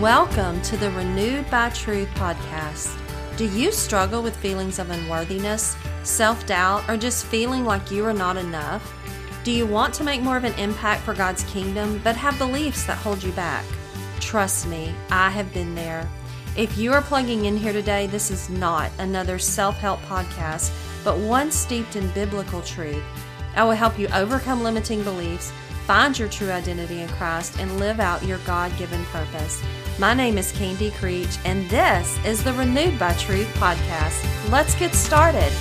Welcome to the Renewed by Truth podcast. Do you struggle with feelings of unworthiness, self doubt, or just feeling like you are not enough? Do you want to make more of an impact for God's kingdom but have beliefs that hold you back? Trust me, I have been there. If you are plugging in here today, this is not another self help podcast, but one steeped in biblical truth. I will help you overcome limiting beliefs, find your true identity in Christ, and live out your God given purpose. My name is Candy Creech, and this is the Renewed by Truth podcast. Let's get started.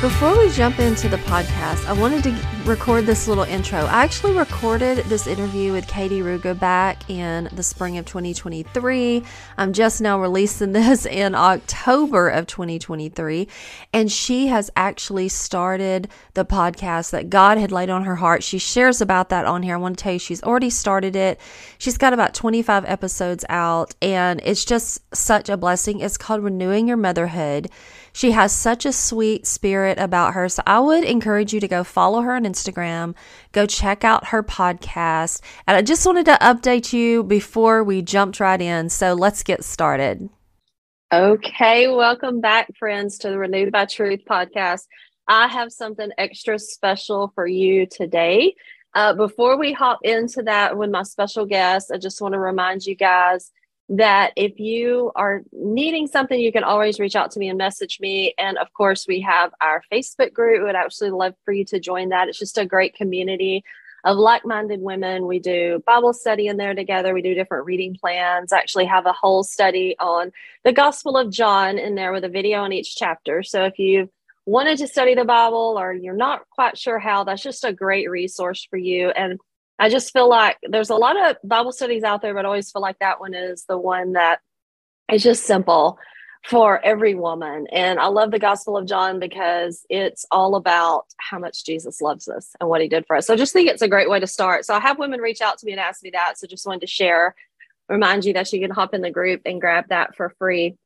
Before we jump into the podcast, I wanted to record this little intro. I actually recorded this interview with Katie Ruga back in the spring of 2023. I'm just now releasing this in October of 2023. And she has actually started the podcast that God had laid on her heart. She shares about that on here. I want to tell you, she's already started it. She's got about 25 episodes out, and it's just such a blessing. It's called Renewing Your Motherhood. She has such a sweet spirit about her. So I would encourage you to go follow her on Instagram, go check out her podcast. And I just wanted to update you before we jumped right in. So let's get started. Okay, welcome back, friends, to the Renewed by Truth podcast. I have something extra special for you today. Uh, before we hop into that with my special guest, I just want to remind you guys that if you are needing something, you can always reach out to me and message me. And of course, we have our Facebook group. We would actually love for you to join that. It's just a great community of like-minded women. We do Bible study in there together. We do different reading plans. Actually have a whole study on the Gospel of John in there with a video on each chapter. So if you've wanted to study the Bible or you're not quite sure how, that's just a great resource for you. And I just feel like there's a lot of Bible studies out there, but I always feel like that one is the one that is just simple for every woman. And I love the Gospel of John because it's all about how much Jesus loves us and what he did for us. So I just think it's a great way to start. So I have women reach out to me and ask me that. So just wanted to share, remind you that you can hop in the group and grab that for free.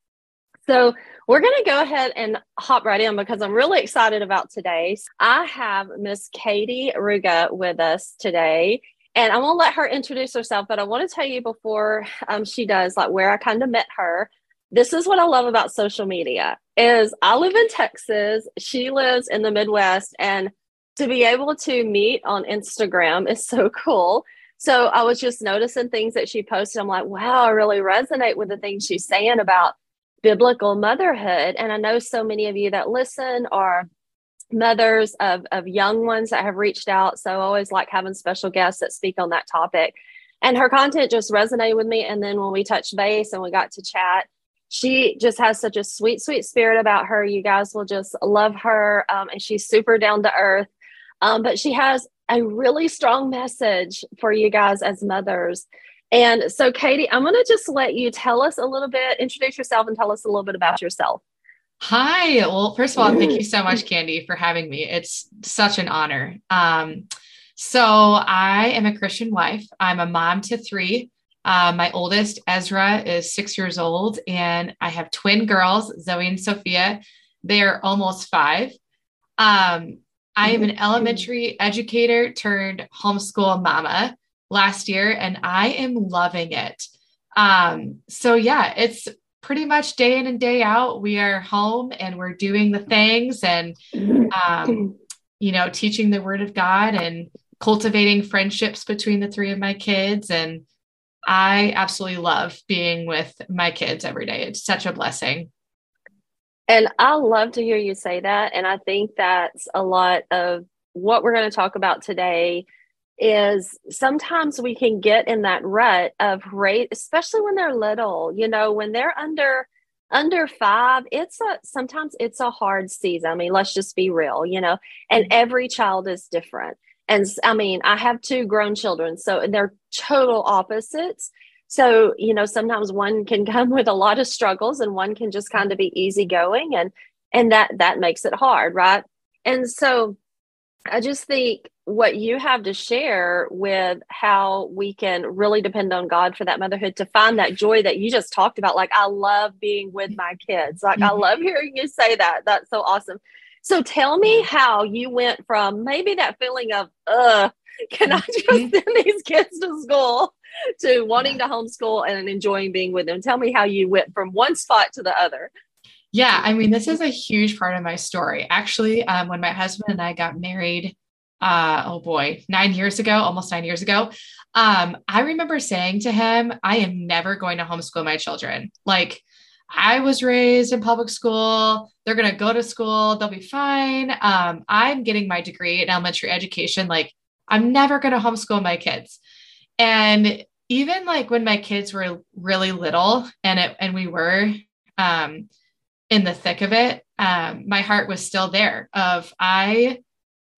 So we're going to go ahead and hop right in because I'm really excited about today. I have Miss Katie Ruga with us today. And I'm going to let her introduce herself, but I want to tell you before um, she does, like where I kind of met her. This is what I love about social media is I live in Texas. She lives in the Midwest and to be able to meet on Instagram is so cool. So I was just noticing things that she posted. I'm like, wow, I really resonate with the things she's saying about biblical motherhood. And I know so many of you that listen are mothers of, of young ones that have reached out. So I always like having special guests that speak on that topic. And her content just resonated with me. And then when we touched base and we got to chat, she just has such a sweet, sweet spirit about her. You guys will just love her. Um, and she's super down to earth. Um, but she has a really strong message for you guys as mothers. And so, Katie, I'm going to just let you tell us a little bit, introduce yourself, and tell us a little bit about yourself. Hi. Well, first of all, thank you so much, Candy, for having me. It's such an honor. Um, so, I am a Christian wife. I'm a mom to three. Uh, my oldest, Ezra, is six years old, and I have twin girls, Zoe and Sophia. They're almost five. Um, I am an elementary educator turned homeschool mama last year and I am loving it. Um, so yeah, it's pretty much day in and day out. We are home and we're doing the things and, um, you know, teaching the word of God and cultivating friendships between the three of my kids. And I absolutely love being with my kids every day. It's such a blessing. And I love to hear you say that. And I think that's a lot of what we're going to talk about today is sometimes we can get in that rut of rate especially when they're little you know when they're under under five it's a sometimes it's a hard season. I mean let's just be real you know and mm-hmm. every child is different. And i mean i have two grown children so they're total opposites. So you know sometimes one can come with a lot of struggles and one can just kind of be easygoing and and that that makes it hard right? And so i just think what you have to share with how we can really depend on God for that motherhood to find that joy that you just talked about. Like, I love being with my kids. Like, mm-hmm. I love hearing you say that. That's so awesome. So, tell me how you went from maybe that feeling of, uh, Can I just Mhm. send these kids to school to wanting to homeschool and enjoying being with them? Tell me how you went from one spot to the other. Yeah, I mean, this is a huge part of my story. Actually, um, when my husband and I got married, uh, oh boy, nine years ago, almost nine years ago, um, I remember saying to him, I am never going to homeschool my children. Like, I was raised in public school. They're going to go to school. They'll be fine. Um, I'm getting my degree in elementary education. Like, I'm never going to homeschool my kids. And even like when my kids were really little and it, and we were, um, in the thick of it, um, my heart was still there of I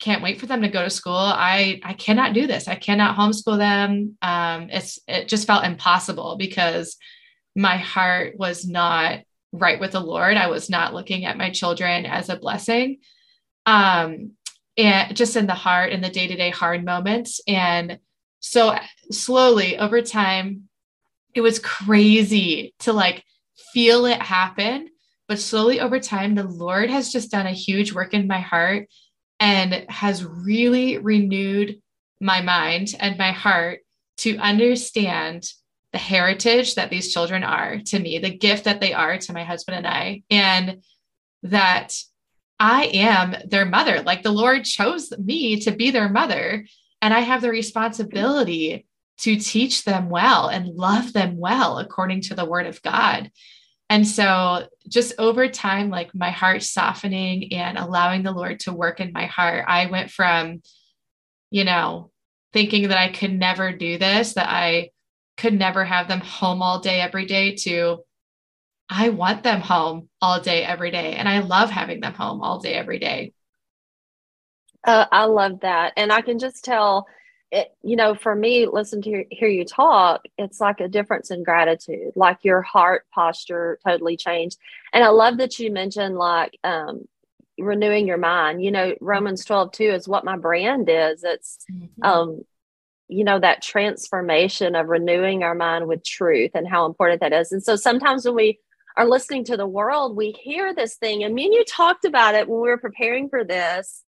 can't wait for them to go to school. I I cannot do this. I cannot homeschool them. Um, it's it just felt impossible because my heart was not right with the Lord. I was not looking at my children as a blessing. Um, and just in the heart in the day-to-day hard moments. And so slowly over time, it was crazy to like feel it happen but slowly over time, the Lord has just done a huge work in my heart and has really renewed my mind and my heart to understand the heritage that these children are to me, the gift that they are to my husband and I, and that I am their mother. Like the Lord chose me to be their mother, and I have the responsibility to teach them well and love them well according to the word of God. And so, just over time, like my heart softening and allowing the Lord to work in my heart, I went from, you know, thinking that I could never do this, that I could never have them home all day, every day, to I want them home all day, every day. And I love having them home all day, every day. Uh, I love that. And I can just tell it, you know, for me, listen to hear, you talk, it's like a difference in gratitude, like your heart posture totally changed. And I love that you mentioned like um, renewing your mind. You know, Romans 12, 2 is what my brand is. It's, Mm-hmm. um, you know, that transformation of renewing our mind with truth and how important that is. And so sometimes when we are listening to the world, we hear this thing. And me and you talked about it when we were preparing for this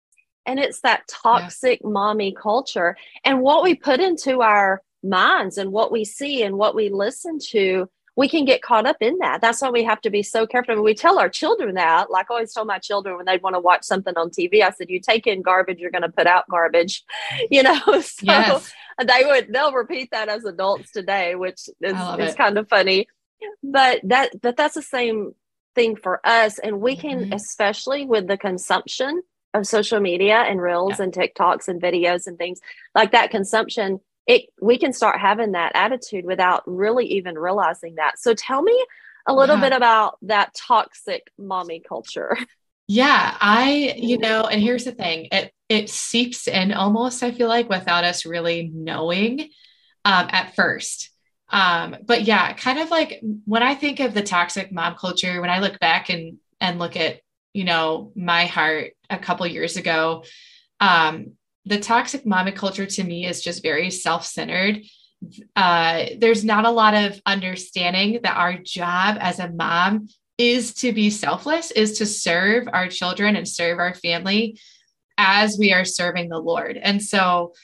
and it's that toxic yeah. mommy culture and what we put into our minds and what we see and what we listen to we can get caught up in that that's why we have to be so careful I mean, we tell our children that like i always tell my children when they'd want to watch something on tv i said you take in garbage you're going to put out garbage you know so yes. they would they'll repeat that as adults today which is, is kind of funny but that but that's the same thing for us and we can Mhm. especially with the consumption of social media and reels Yeah. and TikToks and videos and things like that consumption, it we can start having that attitude without really even realizing that. So tell me a little Yeah. bit about that toxic mommy culture. Yeah, I, you know, and here's the thing, it it seeps in almost, I feel like, without us really knowing um, at first. Um, but yeah, kind of like when I think of the toxic mom culture, when I look back and and look at, you know, my heart a couple years ago, um, the toxic mommy culture to me is just very self-centered. Uh, there's not a lot of understanding that our job as a mom is to be selfless, is to serve our children and serve our family as we are serving the Lord. And so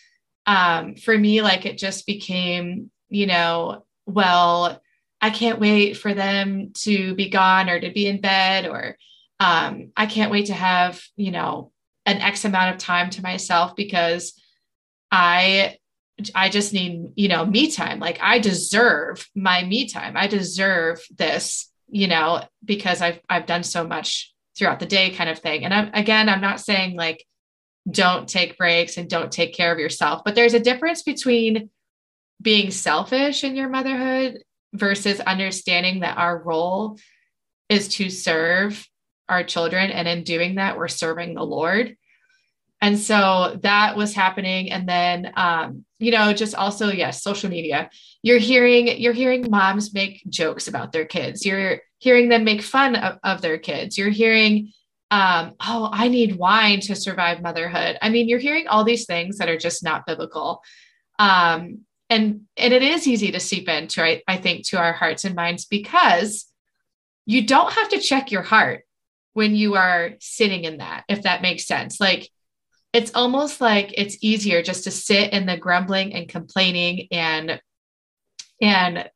um, for me, like it just became, you know, well, I can't wait for them to be gone or to be in bed, or um, I can't wait to have, you know, an X amount of time to myself because I I just need, you know, me time. Like I deserve my me time. I deserve this, you know, because I've I've done so much throughout the day kind of thing. And I'm again, I'm not saying like don't take breaks and don't take care of yourself, but there's a difference between being selfish in your motherhood versus understanding that our role is to serve our children and in doing that we're serving the Lord. And so that was happening. And then um you know just also yes social media. You're hearing you're hearing moms make jokes about their kids. You're hearing them make fun of, of their kids. You're hearing um, oh i need wine to survive motherhood. I mean you're hearing all these things that are just not biblical. Um, and and it is easy to seep into I, I think to our hearts and minds because you don't have to check your heart when you are sitting in that if that makes sense like it's almost like it's easier just to sit in the grumbling and complaining and and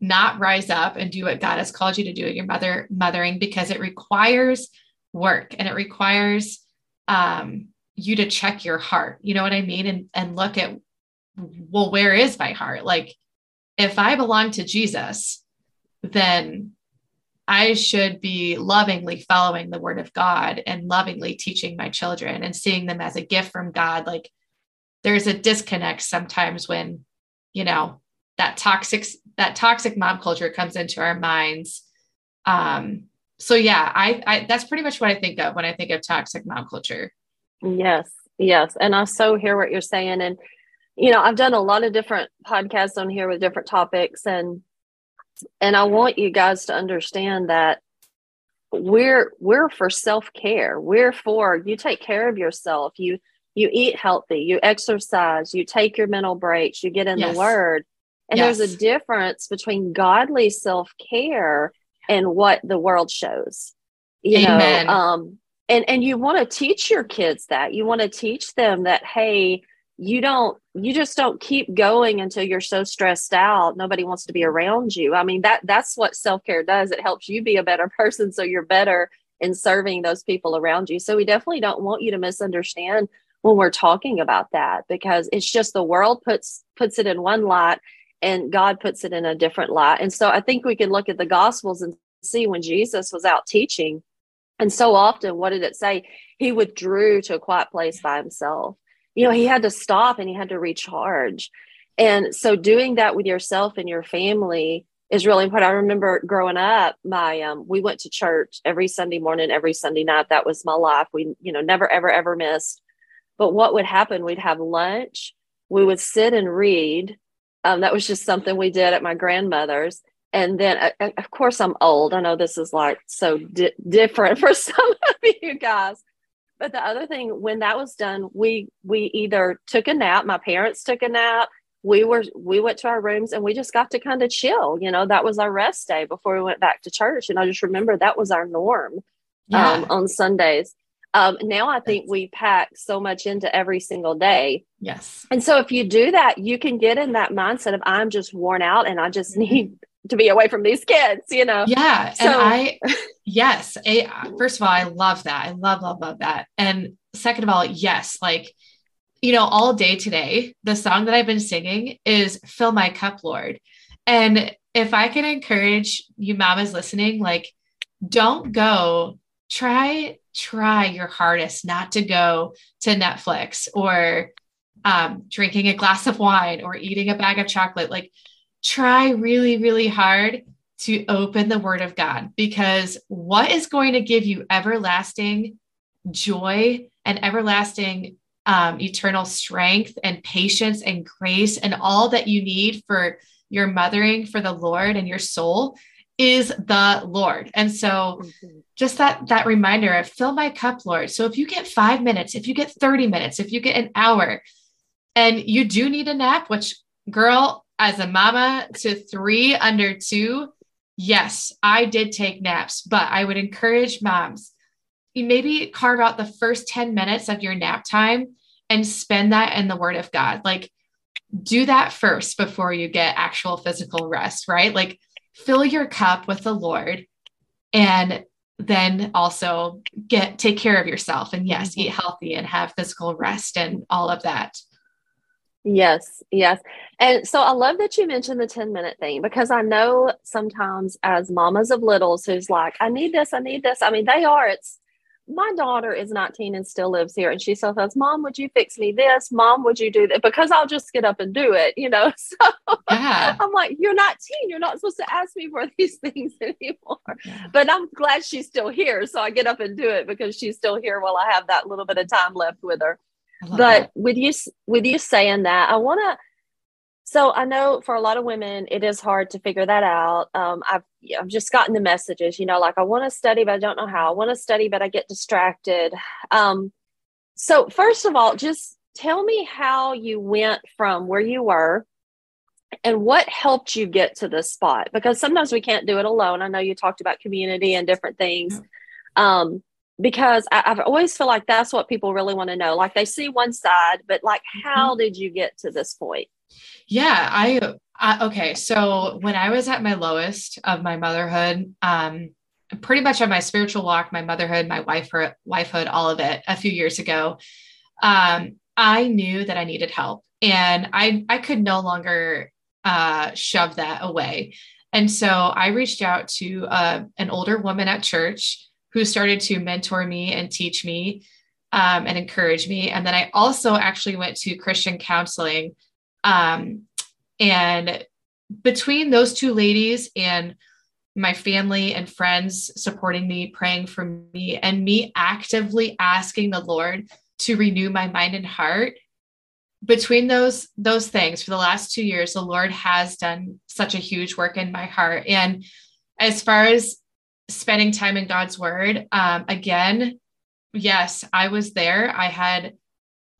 not rise up and do what God has called you to do at your mother mothering because it requires work and it requires um, you to check your heart. You know what I mean? And and look at well, where is my heart? Like if I belong to Jesus, then I should be lovingly following the word of God and lovingly teaching my children and seeing them as a gift from God. Like there's a disconnect sometimes when, you know, that toxic that toxic mom culture comes into our minds. Um, so yeah, I, I that's pretty much what I think of when I think of toxic mom culture. Yes, yes, and I so hear what you're saying, and you know, I've done a lot of different podcasts on here with different topics, and and I want you guys to understand that we're we're for self-care. We're for you take care of yourself. You you eat healthy, you exercise, you take your mental breaks, you get in yes. the word. And yes. there's a difference between godly self-care and what the world shows. You Amen. know, um and and you want to teach your kids that. You want to teach them that hey, you don't you just don't keep going until you're so stressed out. Nobody wants to be around you. I mean that that's what self-care does. It helps you be a better person so you're better in serving those people around you. So we definitely don't want you to misunderstand when we're talking about that because it's just the world puts puts it in one light and god puts it in a different light and so i think we can look at the gospels and see when jesus was out teaching and so often what did it say? He withdrew to a quiet place by himself you know, he had to stop and he had to recharge. And so doing that with yourself and your family is really important. I remember growing up, my um, we went to church every Sunday morning, every Sunday night. That was my life. We, you know, never ever ever missed. But what would happen? We'd have lunch. We would sit and read. Um, that was just something we did at my grandmother's. And then, uh, uh of course, I'm old. I know this is like so di- different for some of you guys, but the other thing, when that was done, we we either took a nap. My parents took a nap. We were we went to our rooms and we just got to kind of chill. You know, that was our rest day before we went back to church. And I just remember that was our norm yeah. um, on Sundays. Um, now I think we pack so much into every single day. Yes. And so if you do that, you can get in that mindset of I'm just worn out and I just need to be away from these kids, you know? Yeah. So, and I, yes. A, first of all, I love that. I love, love, love that. And second of all, yes, like, you know, all day today, the song that I've been singing is Fill My Cup, Lord. And if I can encourage you mamas listening, like, don't go, try, try your hardest not to go to Netflix or um, drinking a glass of wine or eating a bag of chocolate. Like, try really, really hard to open the Word of God because what is going to give you everlasting joy and everlasting um, eternal strength and patience and grace and all that you need for your mothering for the Lord and your soul is the Lord. And so mm-hmm. just that that reminder of fill my cup, Lord. So if you get 5 minutes, if you get 30 minutes, if you get an hour and you do need a nap, which girl, as a mama to three under two, yes, I did take naps, but I would encourage moms, maybe carve out the first 10 minutes of your nap time and spend that in the word of God. Like do that first before you get actual physical rest, right? Like fill your cup with the Lord and then also get take care of yourself and yes, mm-hmm. eat healthy and have physical rest and all of that. Yes, yes. And so I love that you mentioned the 10 minute thing because I know sometimes as mamas of littles who's like, I need this, I need this. I mean, they are. It's my daughter is 19 and still lives here. And she still says, Mom, would you fix me this? Mom, would you do that? Because I'll just get up and do it, you know? So yeah. I'm like, You're not teen. You're not supposed to ask me for these things anymore. Yeah. But I'm glad she's still here. So I get up and do it because she's still here while I have that little bit of time left with her but that. with you with you saying that i want to so i know for a lot of women it is hard to figure that out. Um, i've i've just gotten the messages you know like i want to study but i don't know how. I want to study but i get distracted. Um, so first of all just tell me how you went from where you were and what helped you get to this spot because sometimes we can't do it alone. I know you talked about community and different things. Um, because I, have always feel like that's what people really want to know. Like they see one side, but like, mm-hmm. how did you get to this point? Yeah, I, I okay. So when I was at my lowest of my motherhood, um, pretty much on my spiritual walk, my motherhood, my wifehood, wifehood, all of it a few years ago, um, I knew that I needed help and I, I could no longer uh, shove that away. And so I reached out to uh, an older woman at church who started to mentor me and teach me um, and encourage me. And then I also actually went to Christian counseling. Um, and between those two ladies and my family and friends supporting me, praying for me, and me actively asking the Lord to renew my mind and heart, between those those things for the last two years the lord has done such a huge work in my heart and as far as spending time in god's word um, again yes i was there i had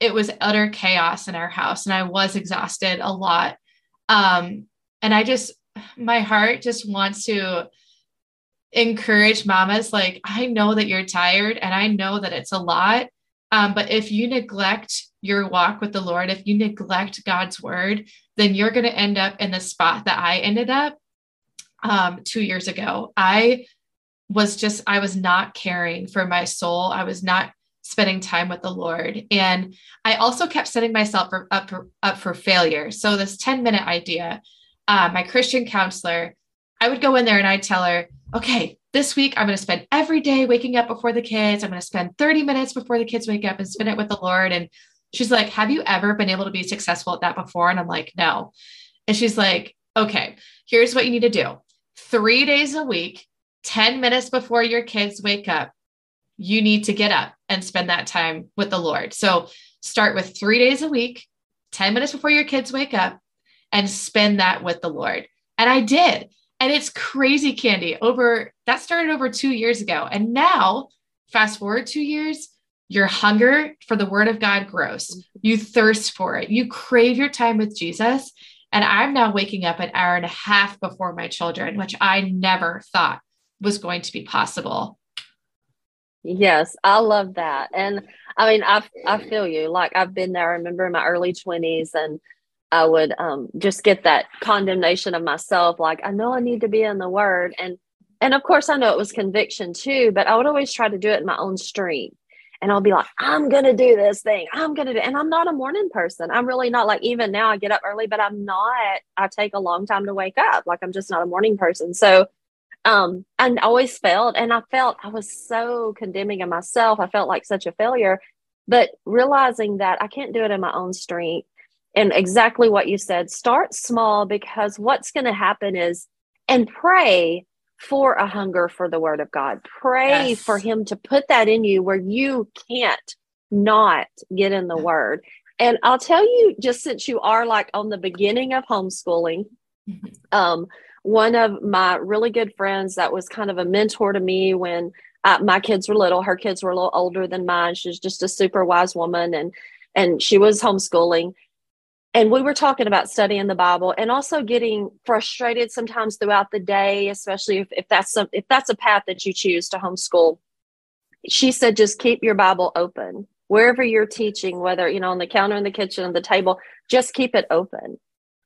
it was utter chaos in our house and i was exhausted a lot um, and i just my heart just wants to encourage mamas like i know that you're tired and i know that it's a lot um, but if you neglect your walk with the Lord, if you neglect God's word, then you're going to end up in the spot that I ended up um, two years ago. I was just, I was not caring for my soul. I was not spending time with the Lord. And I also kept setting myself for, up, for, up for failure. So, this 10 minute idea, uh, my Christian counselor, I would go in there and I'd tell her, okay, this week I'm going to spend every day waking up before the kids. I'm going to spend 30 minutes before the kids wake up and spend it with the Lord. And she's like, Have you ever been able to be successful at that before? And I'm like, No. And she's like, Okay, here's what you need to do three days a week, 10 minutes before your kids wake up, you need to get up and spend that time with the Lord. So start with three days a week, 10 minutes before your kids wake up, and spend that with the Lord. And I did. And it's crazy Candy over that started over two years ago. And now, fast forward two years, your hunger for the word of God grows. You thirst for it. You crave your time with Jesus. And I'm now waking up an hour and a half before my children, which I never thought was going to be possible. Yes, I love that. And I mean, I I feel you. Like I've been there. I remember in my early 20s and I would um, just get that condemnation of myself. Like I know I need to be in the word. And and of course I know it was conviction too, but I would always try to do it in my own strength and I'll be like, I'm gonna do this thing. I'm gonna do, and I'm not a morning person. I'm really not like even now I get up early, but I'm not. I take a long time to wake up. Like I'm just not a morning person. So, um, I always felt, and I felt I was so condemning of myself. I felt like such a failure. But realizing that I can't do it in my own strength, and exactly what you said, start small because what's going to happen is, and pray for a hunger for the word of God. Pray yes. for him to put that in you where you can't not get in the word. And I'll tell you, just since you are like on the beginning of homeschooling, mm-hmm. um, one of my really good friends that was kind of a mentor to me when uh, my kids were little, her kids were a little older than mine. She's just a super wise woman and and she was homeschooling. And we were talking about studying the bible and also getting frustrated sometimes throughout the day especially if, if that's some, if that's a path that you choose to homeschool. She said just keep your bible open. Wherever you're teaching whether you know on the counter in the kitchen on the table just keep it open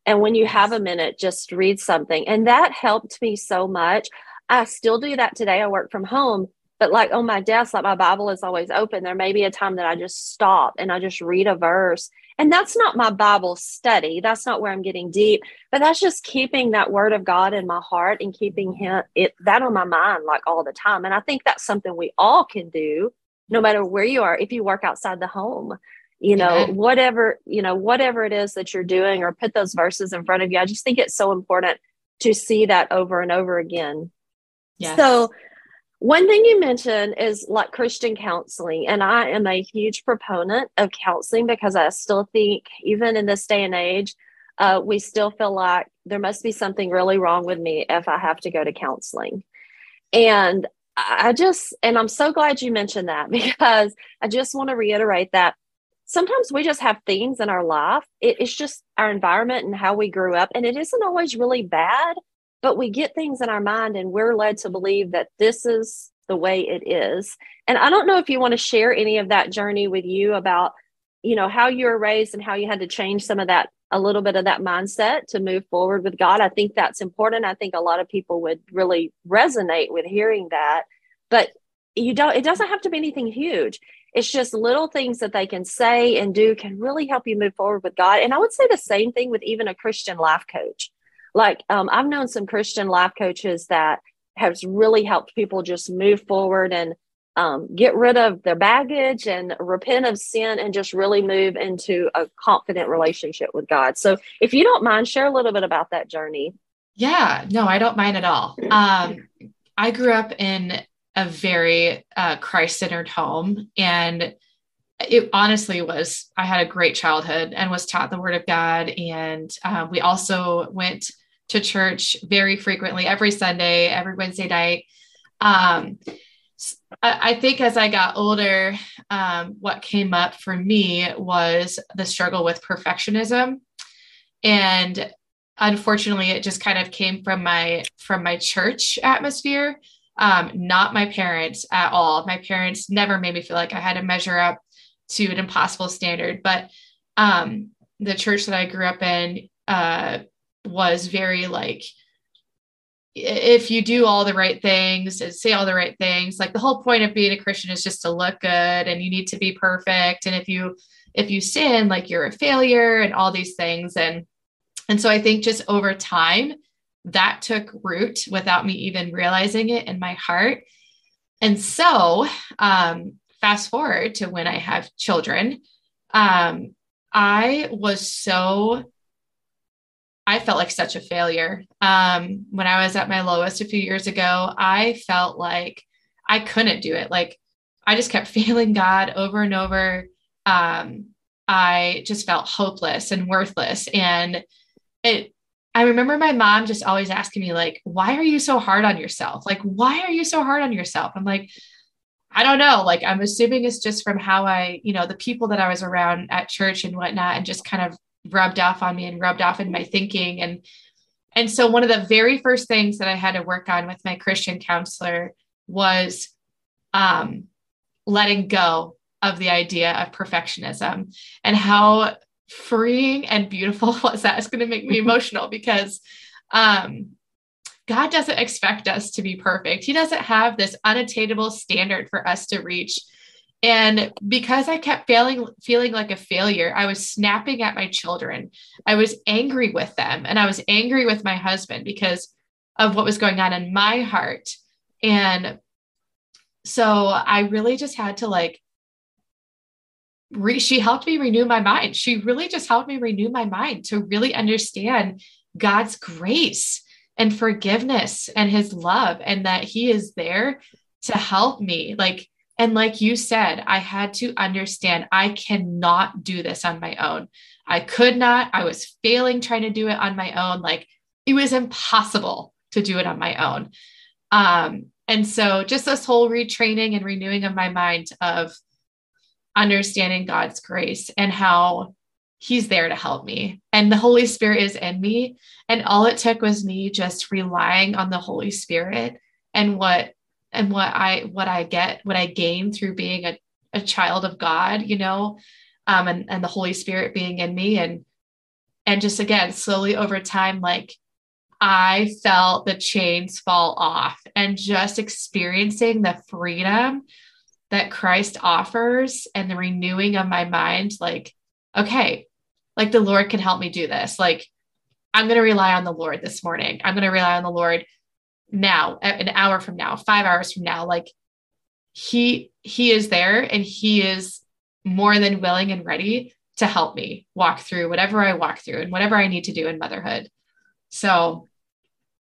and when you have a minute just read something. And that helped me so much. I still do that today. I work from home but like on my desk like my bible is always open. There may be a time that i just stop and i just read a verse. And that's not my bible study. That's not where i'm getting deep. But that's just keeping that word of god in my heart and keeping him it that on my mind like all the time. And i think that's something we all can do no matter where you are if you work outside the home you know yeah. whatever you know whatever it is that you're doing or put those verses in front of you i just think it's so important to see that over and over again yes. so one thing you mentioned is like Christian counseling, and I am a huge proponent of counseling because I still think, even in this day and age, uh, we still feel like there must be something really wrong with me if I have to go to counseling. And I just, and I'm so glad you mentioned that because I just want to reiterate that sometimes we just have themes in our life. It, it's just our environment and how we grew up, and it isn't always really bad but we get things in our mind and we're led to believe that this is the way it is. And I don't know if you want to share any of that journey with you about, you know, how you were raised and how you had to change some of that, a little bit of that mindset to move forward with God. I think that's important. I think a lot of people would really resonate with hearing that. But you don't, it doesn't have to be anything huge. It's just little things that they can say and do can really help you move forward with God. And I would say the same thing with even a Christian life coach. Like um, I've known some Christian life coaches that has really helped people just move forward and um, get rid of their baggage and repent of sin and just really move into a confident relationship with God. So, if you don't mind, share a little bit about that journey. Yeah, no, I don't mind at all. Um, I grew up in a very uh, Christ centered home, and it honestly was, I had a great childhood and was taught the word of God. And uh, we also went to church very frequently, every Sunday, every Wednesday night. Um, I, think as I got older, um, what came up for me was the struggle with perfectionism, and unfortunately, it just kind of came from my from my church atmosphere, um, not my parents at all. My parents never made me feel like I had to measure up to an impossible standard, but um, the church that I grew up in uh, was very like if you do all the right things and say all the right things like the whole point of being a christian is just to look good and you need to be perfect and if you if you sin like you're a failure and all these things and and so i think just over time that took root without me even realizing it in my heart and so um fast forward to when i have children um i was so I felt like such a failure. Um, when I was at my lowest a few years ago, I felt like I couldn't do it. Like I just kept failing God over and over. Um, I just felt hopeless and worthless. And it, I remember my mom just always asking me, like, why are you so hard on yourself? Like, why are you so hard on yourself? I'm like, I don't know. Like, I'm assuming it's just from how I, you know, the people that I was around at church and whatnot, and just kind of rubbed off on me and rubbed off in my thinking and and so one of the very first things that I had to work on with my Christian counselor was um, letting go of the idea of perfectionism and how freeing and beautiful was that. It's going to make me emotional because um, God doesn't expect us to be perfect. He doesn't have this unattainable standard for us to reach. And because I kept failing, feeling like a failure, I was snapping at my children. I was angry with them and I was angry with my husband because of what was going on in my heart. And so I really just had to like, re- she helped me renew my mind. She really just helped me renew my mind to really understand God's grace and forgiveness and his love and that he is there to help me. Like, and like you said, I had to understand I cannot do this on my own. I could not. I was failing trying to do it on my own. Like it was impossible to do it on my own. Um, and so just this whole retraining and renewing of my mind of understanding God's grace and how he's there to help me and the holy spirit is in me and all it took was me just relying on the holy spirit and what and what I what I get, what I gain through being a, a child of God, you know, um, and, and the Holy Spirit being in me. And and just again, slowly over time, like I felt the chains fall off and just experiencing the freedom that Christ offers and the renewing of my mind, like, okay, like the Lord can help me do this. Like, I'm going to rely on the Lord this morning. I'm going to rely on the Lord now an hour from now five hours from now like he he is there and he is more than willing and ready to help me walk through whatever i walk through and whatever i need to do in motherhood so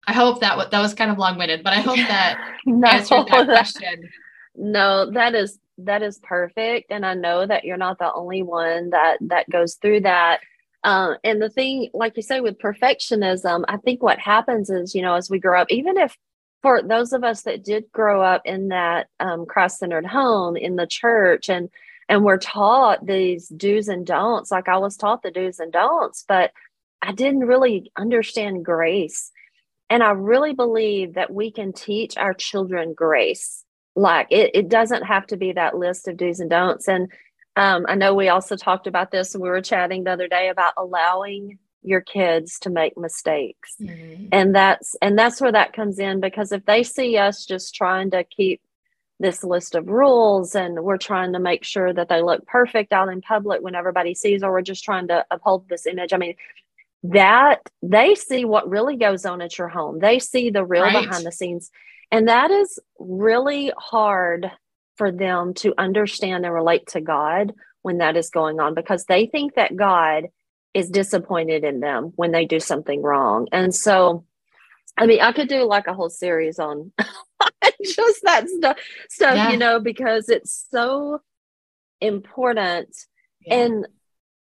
i hope that that was kind of long-winded but i hope that no, answered that question no that is that is perfect. And i know that you're not the only one that that goes through that. Uh, and the thing, like you say, with perfectionism, I think what happens is, you know, as we grow up, even if for those of us that did grow up in that um, cross-centered home in the church and and we're taught these do's and don'ts like i was taught the do's and don'ts but i didn't really understand grace. And i really believe that we can teach our children grace like it, it doesn't have to be that list of do's and don'ts and um, i know we also talked about this and we were chatting the other day about allowing your kids to make mistakes mm-hmm. and that's and that's where that comes in because if they see us just trying to keep this list of rules and we're trying to make sure that they look perfect out in public when everybody sees or we're just trying to uphold this image i mean that they see what really goes on at your home they see the real right. behind the scenes and that is really hard for them to understand and relate to god when that is going on because they think that god is disappointed in them when they do something wrong. And so, I mean, I could do like a whole series on just that stuff, stuff yeah. you know, because it's so important. Yeah. And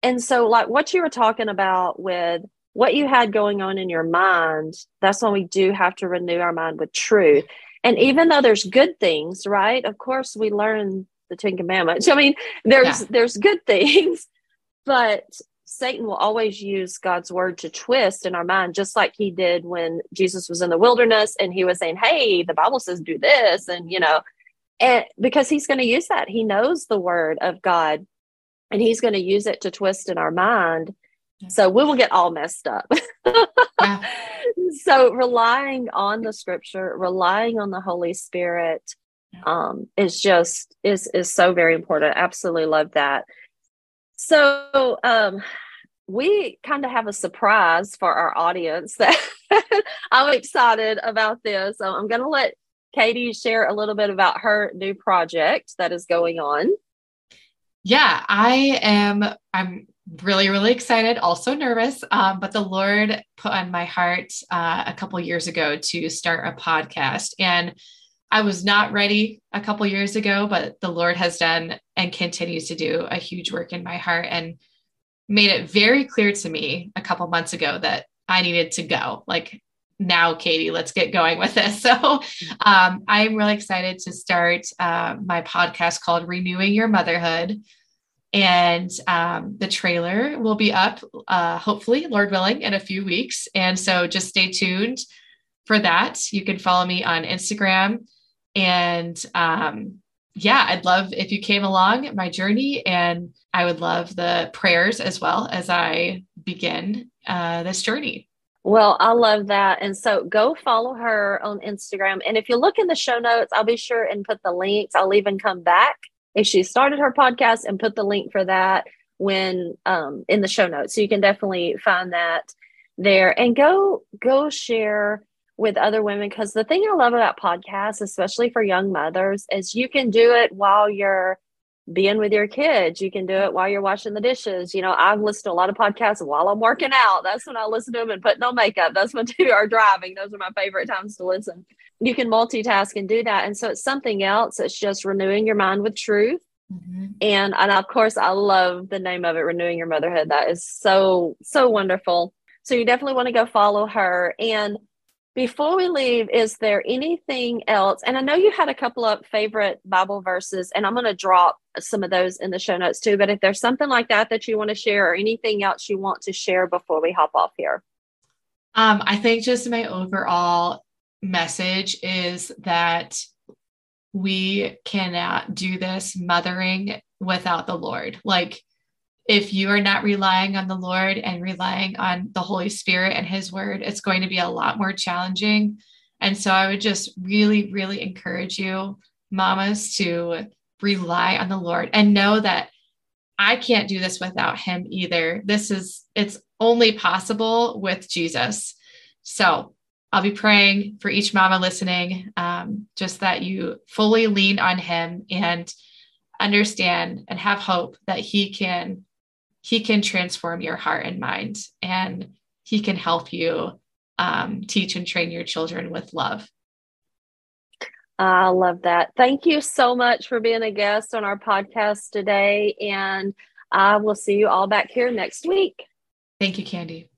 and so like what you were talking about with what you had going on in your mind, that's when we do have to renew our mind with truth. And even though there's good things, right? Of course, we learn the Ten Commandments. I mean, there's yeah. there's good things, but Satan will always use God's word to twist in our mind, just like he did when Jesus was in the wilderness and he was saying, Hey, the Bible says do this. And, you know, and because he's going to use that, he knows the word of God and he's going to use it to twist in our mind. So we will get all messed up. yeah. So relying on the scripture, relying on the Holy Spirit, um, is just is is so very important. Absolutely love that. So um, we kind of have a surprise for our audience that I'm excited about this. So I'm going to let Katie share a little bit about her new project that is going on. Yeah, I am. I'm really, really excited. Also nervous, um, but the Lord put on my heart uh, a couple years ago to start a podcast, and I was not ready a couple years ago, but the Lord has done and continues to do a huge work in my heart and made it very clear to me a couple months ago that I needed to go. Like, now, Katie, let's get going with this. So, um, I'm really excited to start uh, my podcast called Renewing Your Motherhood. And um, the trailer will be up, uh, hopefully, Lord willing, in a few weeks. And so just stay tuned for that. You can follow me on Instagram and um, yeah, I'd love if you came along my journey, and I would love the prayers as well as I begin uh, this journey. Well, I love that. And so go follow her on Instagram. And if you look in the show notes, I'll be sure and put the links. I'll even come back if she started her podcast and put the link for that when um, in the show notes. So you can definitely find that there and go go share with other women because the thing I love about podcasts, especially for young mothers, is you can do it while you're being with your kids. You can do it while you're washing the dishes. You know, I've listened to a lot of podcasts while I'm working out. That's when I listen to them and putting on makeup. That's when two are driving. Those are my favorite times to listen. You can multitask and do that. And so it's something else. It's just renewing your mind with truth. Mm-hmm. And and of course I love the name of it, Renewing Your Motherhood. That is so, so wonderful. So you definitely want to go follow her. And before we leave, is there anything else? And I know you had a couple of favorite Bible verses, and I'm going to drop some of those in the show notes too. But if there's something like that that you want to share, or anything else you want to share before we hop off here, um, I think just my overall message is that we cannot do this mothering without the Lord. Like if you are not relying on the Lord and relying on the Holy Spirit and His Word, it's going to be a lot more challenging. And so I would just really, really encourage you, mamas, to rely on the Lord and know that I can't do this without Him either. This is, it's only possible with Jesus. So I'll be praying for each mama listening, um, just that you fully lean on Him and understand and have hope that He can he can transform your heart and mind and he can help you um, teach and train your children with love. I love that. Thank you so much for being a guest on our podcast today. And I will see you all back here next week. Thank you, Candy.